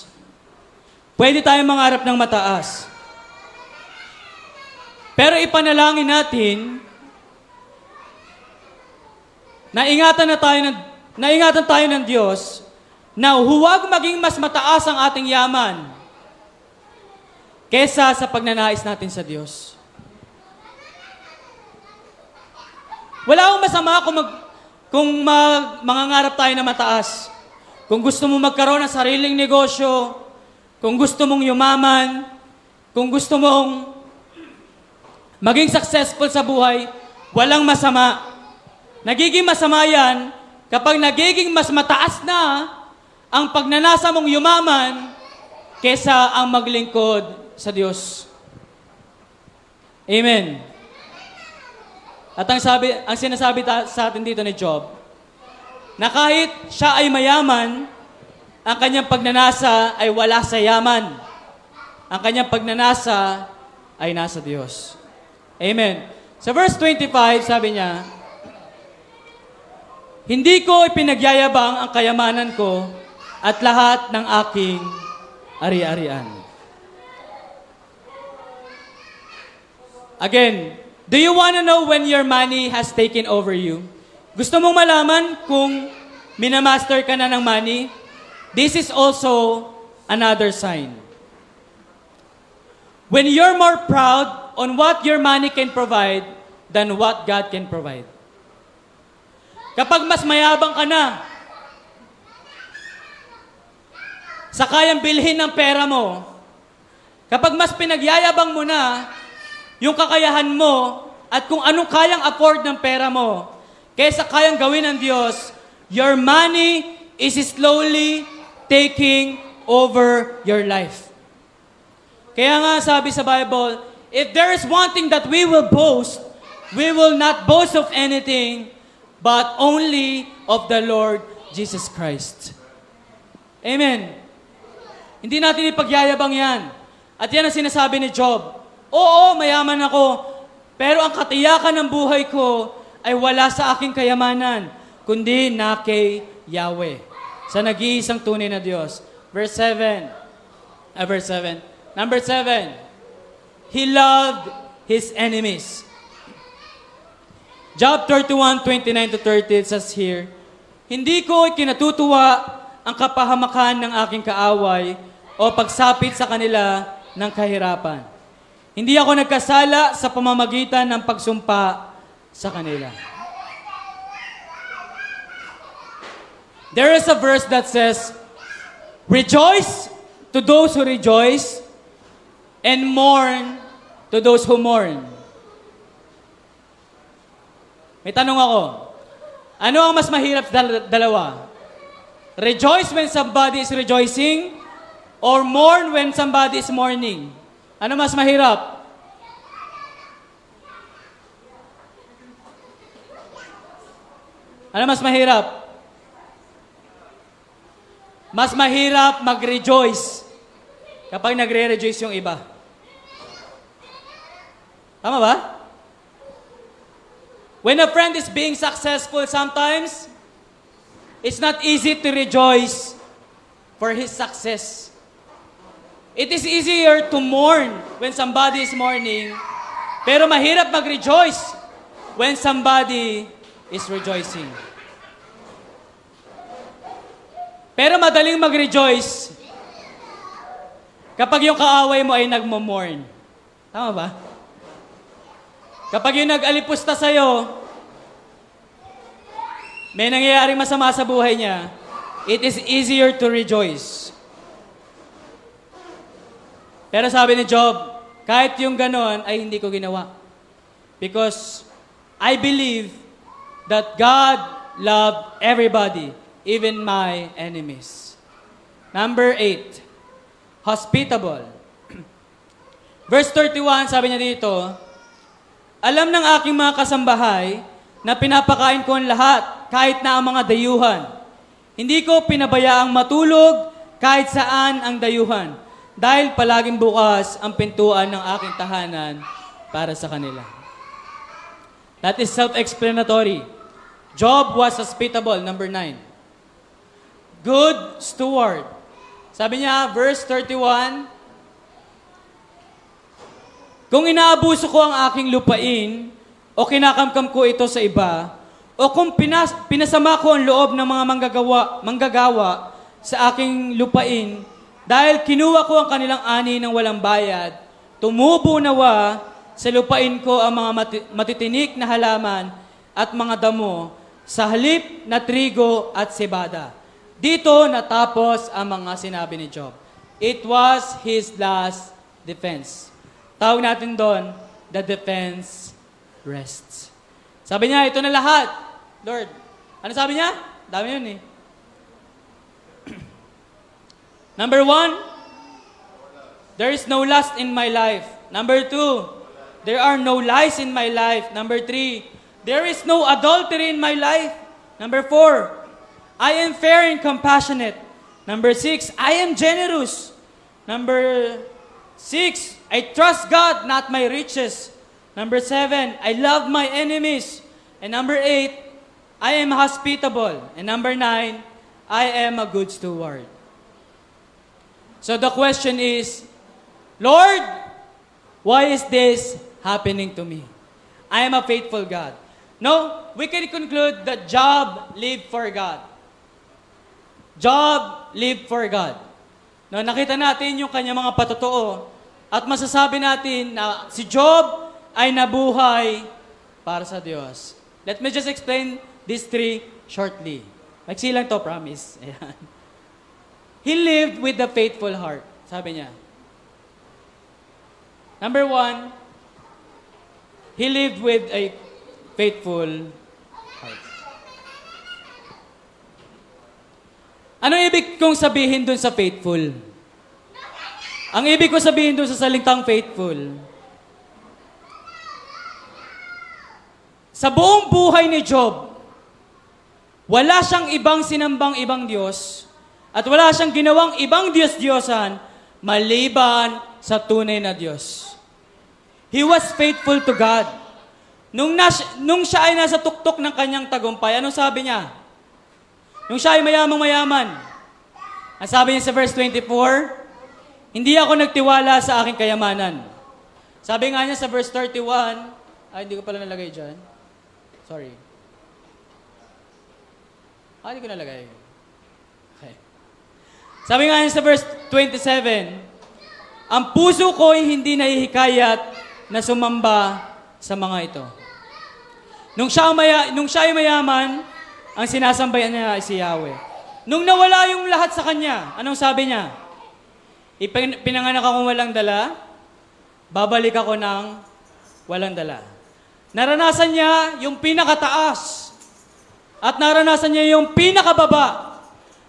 Pwede tayong mangarap ng mataas. Pero ipanalangin natin na ingatan na tayo ng, na ingatan tayo ng Diyos na huwag maging mas mataas ang ating yaman kesa sa pagnanais natin sa Diyos. Wala akong masama kung, mag, kung mag, mangangarap tayo na mataas. Kung gusto mo magkaroon ng sariling negosyo, kung gusto mong yumaman, kung gusto mong maging successful sa buhay, walang masama. Nagiging masama yan kapag nagiging mas mataas na ang pagnanasa mong yumaman kesa ang maglingkod sa Diyos. Amen. At ang, sabi, ang sinasabi ta- sa atin dito ni Job, na kahit siya ay mayaman, ang kanyang pagnanasa ay wala sa yaman. Ang kanyang pagnanasa ay nasa Diyos. Amen. Sa verse 25, sabi niya, Hindi ko ipinagyayabang ang kayamanan ko at lahat ng aking ari-arian. Again, Do you want to know when your money has taken over you? Gusto mong malaman kung minamaster ka na ng money? This is also another sign. When you're more proud on what your money can provide than what God can provide. Kapag mas mayabang ka na sa kayang bilhin ng pera mo, kapag mas pinagyayabang mo na yung kakayahan mo at kung anong kayang afford ng pera mo, kaysa kayang gawin ng Diyos, your money is slowly taking over your life. Kaya nga sabi sa Bible, if there is one thing that we will boast, we will not boast of anything, but only of the Lord Jesus Christ. Amen. Hindi natin ipagyayabang yan. At yan ang sinasabi ni Job. Oo, mayaman ako, pero ang katiyakan ng buhay ko ay wala sa aking kayamanan, kundi na kay Yahweh. Sa nag-iisang tunay na Diyos. Verse 7. Uh, verse 7. Number 7. He loved his enemies. Job 31, 29 to 30, it says here, Hindi ko ikinatutuwa ang kapahamakan ng aking kaaway o pagsapit sa kanila ng kahirapan. Hindi ako nagkasala sa pamamagitan ng pagsumpa sa kanila. There is a verse that says, Rejoice to those who rejoice and mourn to those who mourn. May tanong ako, ano ang mas mahirap dal- dalawa? Rejoice when somebody is rejoicing or mourn when somebody is mourning? Ano mas mahirap? Ano mas mahirap? Mas mahirap mag-rejoice kapag nagre-rejoice yung iba. Tama ba? When a friend is being successful sometimes, it's not easy to rejoice for his success. It is easier to mourn when somebody is mourning, pero mahirap mag-rejoice when somebody is rejoicing. Pero madaling mag-rejoice kapag yung kaaway mo ay nagmo-mourn. Tama ba? Kapag yung nag-alipusta sa'yo, may nangyayaring masama sa buhay niya, it is easier to rejoice. Pero sabi ni Job, kahit yung ganon ay hindi ko ginawa. Because I believe that God loved everybody, even my enemies. Number eight, hospitable. Verse 31, sabi niya dito, Alam ng aking mga kasambahay na pinapakain ko ang lahat, kahit na ang mga dayuhan. Hindi ko pinabayaang matulog kahit saan ang dayuhan, dahil palaging bukas ang pintuan ng aking tahanan para sa kanila. That is self-explanatory. Job was hospitable, number 9. Good steward. Sabi niya, verse 31, kung inaabuso ko ang aking lupain, o kinakamkam ko ito sa iba, o kung pinas, pinasama ko ang loob ng mga manggagawa, manggagawa sa aking lupain, dahil kinuha ko ang kanilang ani ng walang bayad, tumubo nawa sa lupain ko ang mga mati- matitinik na halaman at mga damo sa halip na trigo at sebada. Dito natapos ang mga sinabi ni Job. It was his last defense. Tawag natin doon, the defense rests. Sabi niya, ito na lahat. Lord, ano sabi niya? Dami yun eh. Number one, there is no lust in my life. Number two, there are no lies in my life. Number three, there is no adultery in my life. Number four, I am fair and compassionate. Number six, I am generous. Number six, I trust God, not my riches. Number seven, I love my enemies. And number eight, I am hospitable. And number nine, I am a good steward. So the question is, Lord, why is this happening to me? I am a faithful God. No, we can conclude that Job lived for God. Job lived for God. No, nakita natin yung kanyang mga patotoo at masasabi natin na si Job ay nabuhay para sa Diyos. Let me just explain these three shortly. Maiksi to, promise. Ayan. He lived with a faithful heart. Sabi niya. Number one, he lived with a faithful heart. Ano ibig kong sabihin dun sa faithful? Ang ibig ko sabihin dun sa salitang faithful, sa buong buhay ni Job, wala siyang ibang sinambang ibang Diyos at wala siyang ginawang ibang Diyos-Diyosan maliban sa tunay na Diyos. He was faithful to God. Nung, nas, nung siya ay nasa tuktok ng kanyang tagumpay, anong sabi niya? Nung siya ay mayamang mayaman, ang sabi niya sa verse 24, hindi ako nagtiwala sa aking kayamanan. Sabi nga niya sa verse 31, ay hindi ko pala nalagay dyan. Sorry. Ah, hindi ko nalagay. Sabi nga sa verse 27, ang puso ko ay hindi nahihikayat na sumamba sa mga ito. Nung siya, maya, nung siya ay mayaman, ang sinasambayan niya ay si Yahweh. Nung nawala yung lahat sa kanya, anong sabi niya? Ipin- pinanganak akong walang dala, babalik ako ng walang dala. Naranasan niya yung pinakataas at naranasan niya yung pinakababa.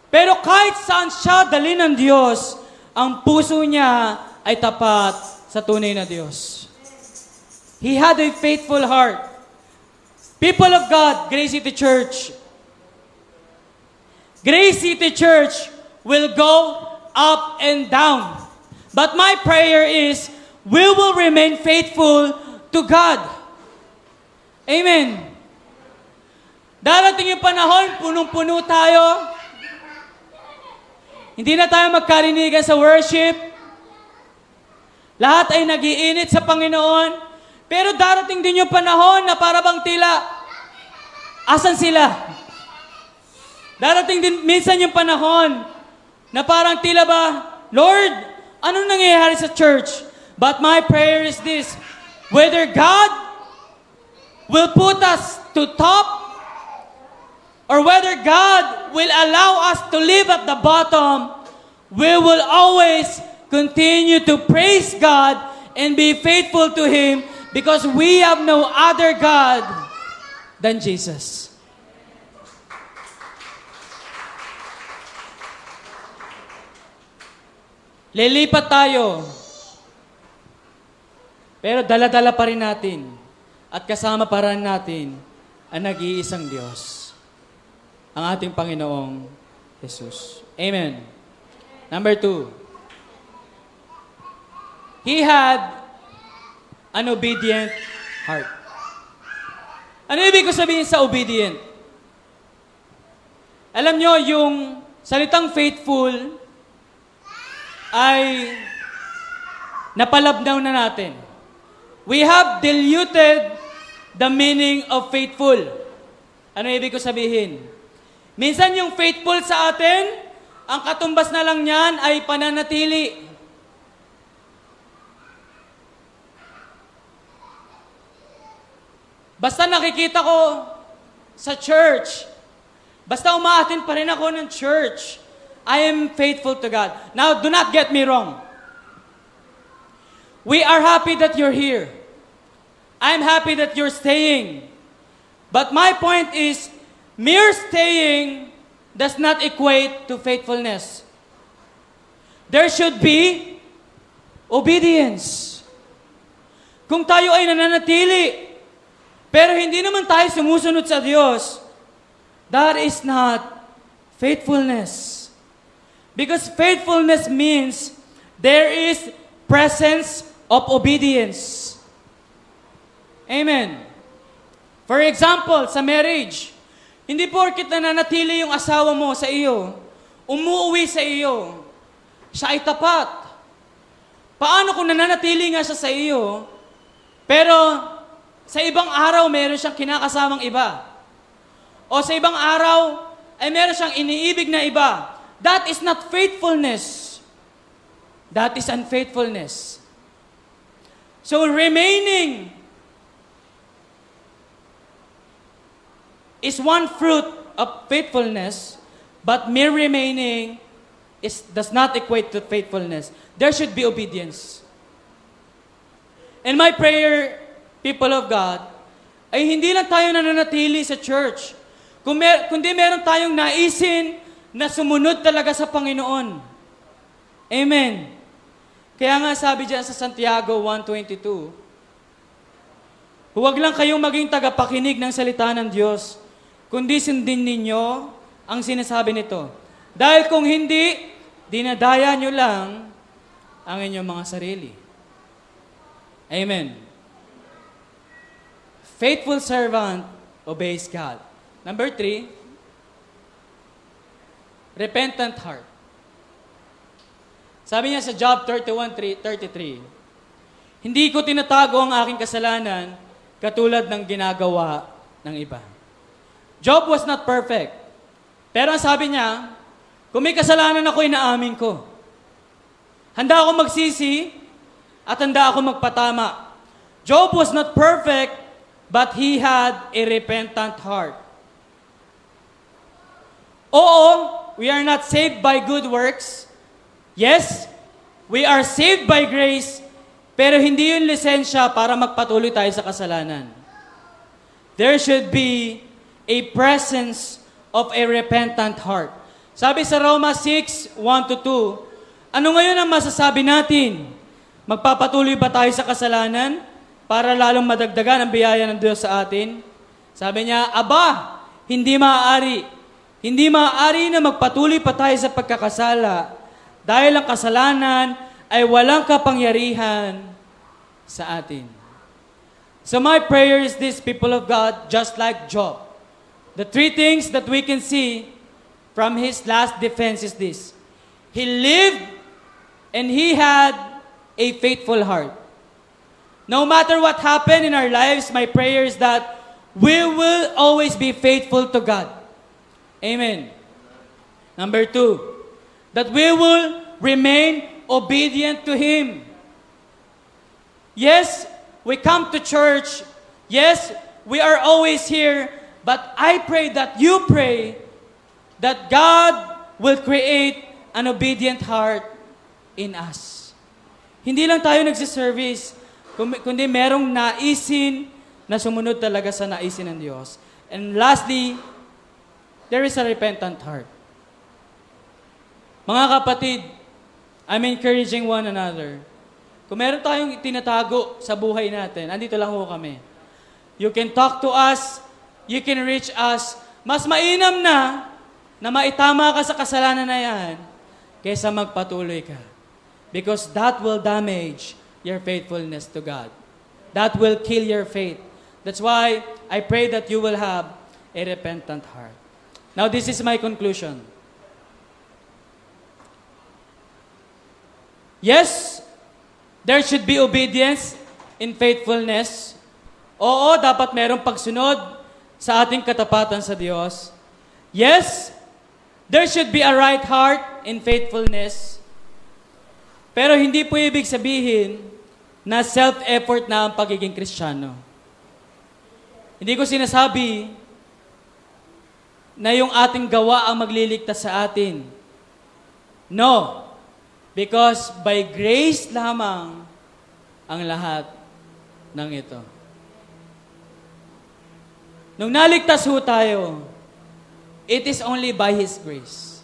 Pero kahit saan siya dali ng Diyos, ang puso niya ay tapat sa tunay na Diyos. He had a faithful heart. People of God, Grace City Church, Grace City Church will go up and down. But my prayer is, we will remain faithful to God. Amen. Darating yung panahon, punong-puno tayo. Hindi na tayo magkarinigan sa worship. Lahat ay nagiinit sa Panginoon. Pero darating din yung panahon na para bang tila, asan sila? Darating din minsan yung panahon na parang tila ba, Lord, anong nangyayari sa church? But my prayer is this, whether God will put us to top or whether God will allow us to live at the bottom, we will always continue to praise God and be faithful to Him because we have no other God than Jesus. Lilipat tayo. Pero dala-dala pa rin natin at kasama pa rin natin ang nag-iisang Diyos, ang ating Panginoong Jesus. Amen. Number two, He had an obedient heart. Ano ibig ko sabihin sa obedient? Alam nyo, yung salitang faithful ay napalabnaw na natin. We have diluted the meaning of faithful. Ano ibig ko sabihin? Minsan yung faithful sa atin, ang katumbas na lang niyan ay pananatili. Basta nakikita ko sa church, basta umaatin pa rin ako ng church, I am faithful to God. Now, do not get me wrong. We are happy that you're here. I'm happy that you're staying. But my point is, mere staying does not equate to faithfulness. There should be obedience. Kung tayo ay nananatili, pero hindi naman tayo sumusunod sa Diyos, that is not faithfulness. Because faithfulness means there is presence of obedience. Amen. For example, sa marriage, hindi porkit nananatili yung asawa mo sa iyo, umuwi sa iyo, siya ay tapat. Paano kung nananatili nga siya sa iyo, pero sa ibang araw meron siyang kinakasamang iba? O sa ibang araw ay meron siyang iniibig na iba? That is not faithfulness. That is unfaithfulness. So remaining is one fruit of faithfulness, but mere remaining is, does not equate to faithfulness. There should be obedience. And my prayer, people of God, ay hindi lang tayo nananatili sa church, kung kundi meron tayong naisin na sumunod talaga sa Panginoon. Amen. Kaya nga sabi diyan sa Santiago 1.22, Huwag lang kayong maging tagapakinig ng salita ng Diyos, kundi sundin ninyo ang sinasabi nito. Dahil kung hindi, dinadaya nyo lang ang inyong mga sarili. Amen. Faithful servant obeys God. Number three, repentant heart. Sabi niya sa Job 31:33, Hindi ko tinatago ang aking kasalanan katulad ng ginagawa ng iba. Job was not perfect. Pero ang sabi niya, kung may kasalanan ako, inaamin ko. Handa ako magsisi at handa ako magpatama. Job was not perfect, but he had a repentant heart. Oo, we are not saved by good works. Yes, we are saved by grace, pero hindi yun lisensya para magpatuloy tayo sa kasalanan. There should be a presence of a repentant heart. Sabi sa Roma 6, 1 to 2, ano ngayon ang masasabi natin? Magpapatuloy ba tayo sa kasalanan para lalong madagdagan ang biyaya ng Diyos sa atin? Sabi niya, Aba, hindi maaari. Hindi maaari na magpatuloy pa tayo sa pagkakasala dahil ang kasalanan ay walang kapangyarihan sa atin. So my prayer is this, people of God, just like Job. The three things that we can see from his last defense is this. He lived and he had a faithful heart. No matter what happened in our lives, my prayer is that we will always be faithful to God. Amen. Number two, that we will remain obedient to Him. Yes, we come to church. Yes, we are always here. But I pray that you pray that God will create an obedient heart in us. Hindi lang tayo nagsiservice, kundi merong naisin na sumunod talaga sa naisin ng Diyos. And lastly, there is a repentant heart. Mga kapatid, I'm encouraging one another. Kung meron tayong tinatago sa buhay natin, andito lang ho kami. You can talk to us, you can reach us. Mas mainam na na maitama ka sa kasalanan na yan kaysa magpatuloy ka. Because that will damage your faithfulness to God. That will kill your faith. That's why I pray that you will have a repentant heart. Now, this is my conclusion. Yes, there should be obedience in faithfulness. Oo, dapat merong pagsunod sa ating katapatan sa Diyos. Yes, there should be a right heart in faithfulness. Pero hindi po ibig sabihin na self-effort na ang pagiging Kristiyano. Hindi ko sinasabi na yung ating gawa ang magliligtas sa atin. No. Because by grace lamang ang lahat ng ito. Nung naligtas ho tayo, it is only by His grace.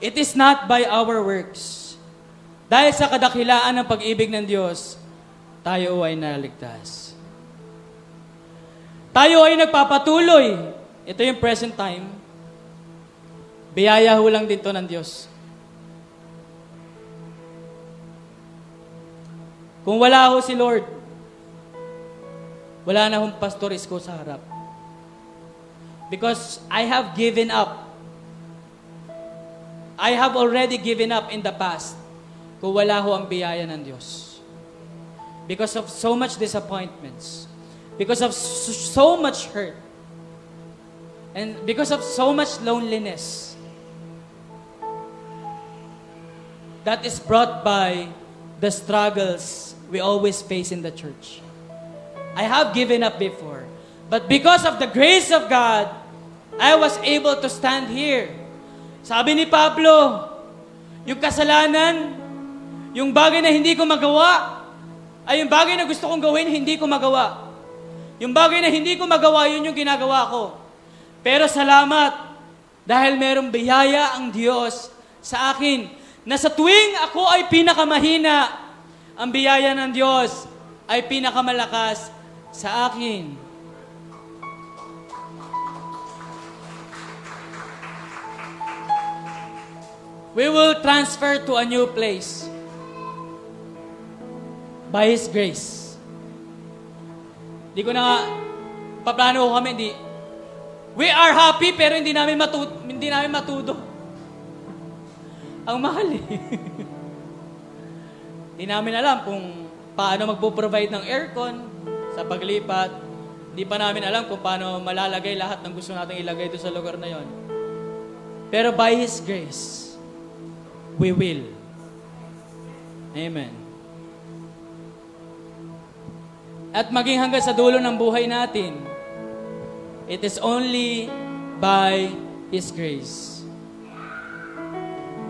It is not by our works. Dahil sa kadakilaan ng pag-ibig ng Diyos, tayo ay naligtas. Tayo ay nagpapatuloy. Ito yung present time. Biyaya ho lang din to ng Diyos. Kung wala ho si Lord, wala na hong pastor isko sa harap. Because I have given up. I have already given up in the past kung wala ho ang biyaya ng Diyos. Because of so much disappointments. Because of so much hurt. And because of so much loneliness. That is brought by the struggles we always face in the church. I have given up before. But because of the grace of God, I was able to stand here. Sabi ni Pablo, yung kasalanan, yung bagay na hindi ko magawa, ay yung bagay na gusto kong gawin, hindi ko magawa. Yung bagay na hindi ko magawa, yun yung ginagawa ko. Pero salamat, dahil merong biyaya ang Diyos sa akin, na sa tuwing ako ay pinakamahina, ang biyaya ng Diyos ay pinakamalakas sa akin. We will transfer to a new place by His grace. Di ko na paplano ko kami, hindi. We are happy pero hindi namin matuto. Hindi namin matuto. Ang mahal eh. Hindi namin alam kung paano magpo-provide ng aircon sa paglipat. Hindi pa namin alam kung paano malalagay lahat ng gusto nating ilagay doon sa lugar na yon. Pero by His grace, we will. Amen. At maging hanggang sa dulo ng buhay natin, it is only by His grace.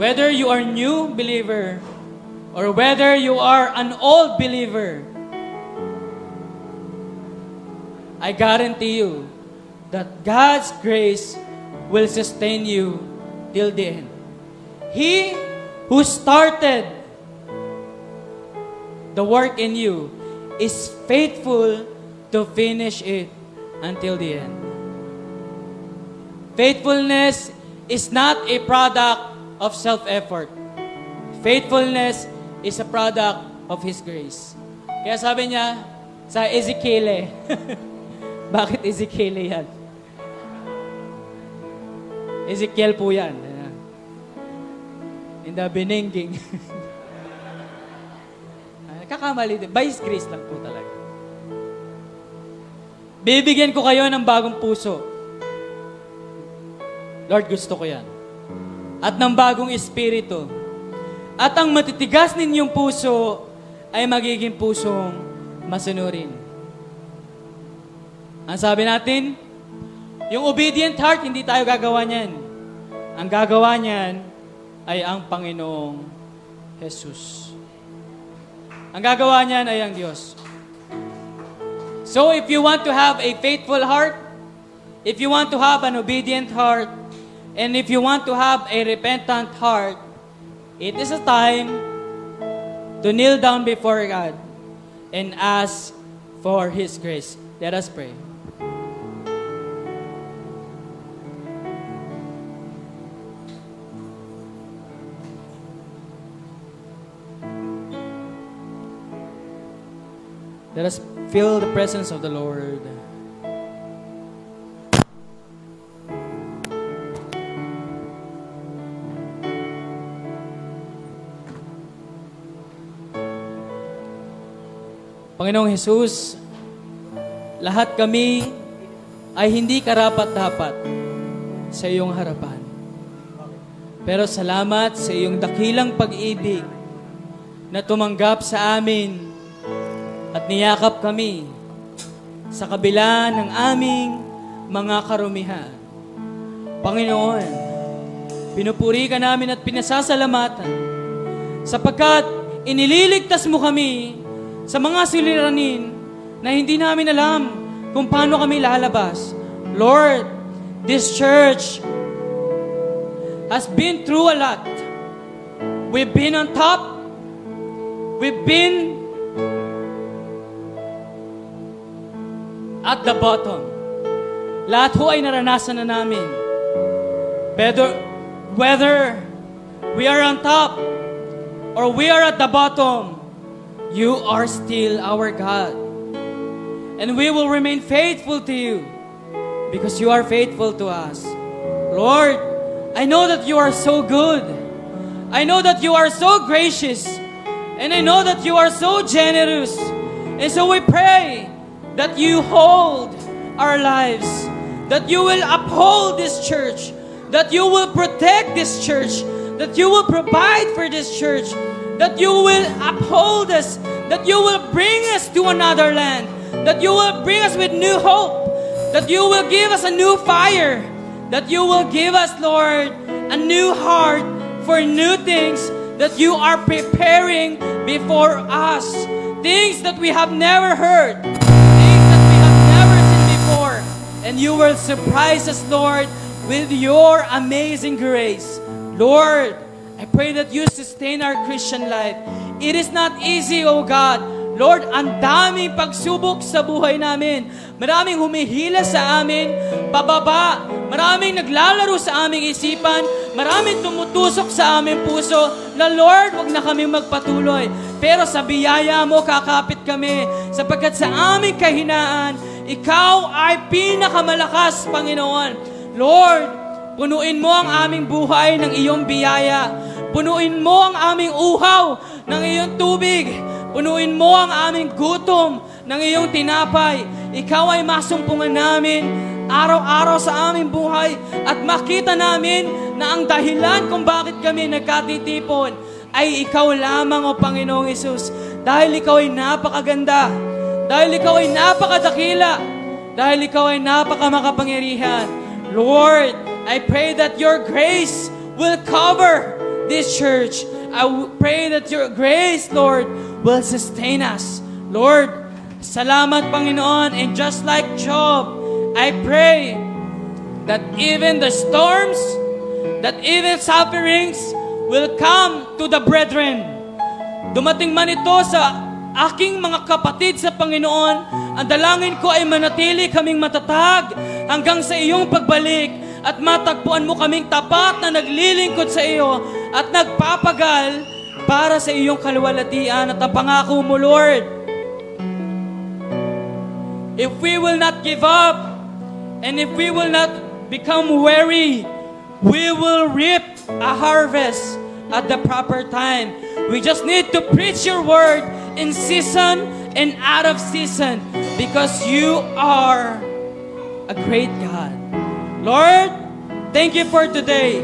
Whether you are new believer or whether you are an old believer, I guarantee you that God's grace will sustain you till the end. He who started the work in you is faithful to finish it until the end. Faithfulness is not a product of self-effort. Faithfulness is a product of His grace. Kaya sabi niya sa Ezekiel, bakit Ezekiel yan? Ezekiel po yan. In the beninging. Kakamali din. By His grace lang po talaga. Bibigyan ko kayo ng bagong puso. Lord, gusto ko yan. At ng bagong espiritu at ang matitigas ninyong puso ay magiging pusong masunurin. Ang sabi natin, yung obedient heart, hindi tayo gagawa niyan. Ang gagawa niyan ay ang Panginoong Jesus. Ang gagawa niyan ay ang Diyos. So if you want to have a faithful heart, if you want to have an obedient heart, and if you want to have a repentant heart, it is a time to kneel down before God and ask for His grace. Let us pray. Let us feel the presence of the Lord. Panginoong Jesus, lahat kami ay hindi karapat-dapat sa iyong harapan. Pero salamat sa iyong dakilang pag-ibig na tumanggap sa amin at niyakap kami sa kabila ng aming mga karumihan. Panginoon, pinupuri ka namin at pinasasalamatan sapagkat inililigtas mo kami sa mga suliranin na hindi namin alam kung paano kami lalabas. Lord, this church has been through a lot. We've been on top. We've been at the bottom. Lahat ho ay naranasan na namin. Whether, whether we are on top or we are at the bottom, you are still our God. And we will remain faithful to you because you are faithful to us. Lord, I know that you are so good. I know that you are so gracious. And I know that you are so generous. And so we pray that you hold our lives, that you will uphold this church, that you will protect this church, that you will provide for this church, that you will uphold us, that you will bring us to another land, that you will bring us with new hope, that you will give us a new fire, that you will give us, Lord, a new heart for new things that you are preparing before us. Things that we have never heard, And you will surprise us, Lord, with your amazing grace. Lord, I pray that you sustain our Christian life. It is not easy, O God. Lord, ang daming pagsubok sa buhay namin. Maraming humihila sa amin, pababa. Maraming naglalaro sa aming isipan. Maraming tumutusok sa aming puso na Lord, wag na kami magpatuloy. Pero sa biyaya mo, kakapit kami. Sapagkat sa aming kahinaan, ikaw ay pinakamalakas, Panginoon. Lord, punuin mo ang aming buhay ng iyong biyaya. Punuin mo ang aming uhaw ng iyong tubig. Punuin mo ang aming gutom ng iyong tinapay. Ikaw ay masumpungan namin araw-araw sa aming buhay at makita namin na ang dahilan kung bakit kami nagkatitipon ay ikaw lamang o Panginoong Isus. Dahil ikaw ay napakaganda. Dahil ikaw ay napakadakila. Dahil ikaw ay napakamakapangyarihan. Lord, I pray that your grace will cover this church. I pray that your grace, Lord, will sustain us. Lord, salamat Panginoon. And just like Job, I pray that even the storms, that even sufferings will come to the brethren. Dumating man ito sa aking mga kapatid sa Panginoon, ang dalangin ko ay manatili kaming matatag hanggang sa iyong pagbalik at matagpuan mo kaming tapat na naglilingkod sa iyo at nagpapagal para sa iyong kaluwalhatian at ang pangako mo, Lord. If we will not give up and if we will not become weary, we will reap a harvest at the proper time. We just need to preach your word in season and out of season because you are a great God. Lord, thank you for today.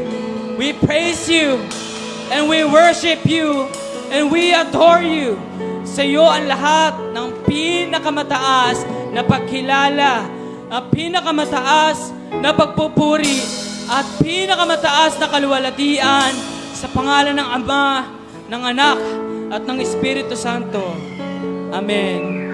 We praise you and we worship you and we adore you. Sa iyo ang lahat ng pinakamataas na pagkilala, ang pinakamataas na pagpupuri, at pinakamataas na kaluwalhatian sa pangalan ng Ama ng Anak, at ng Espiritu Santo. Amen.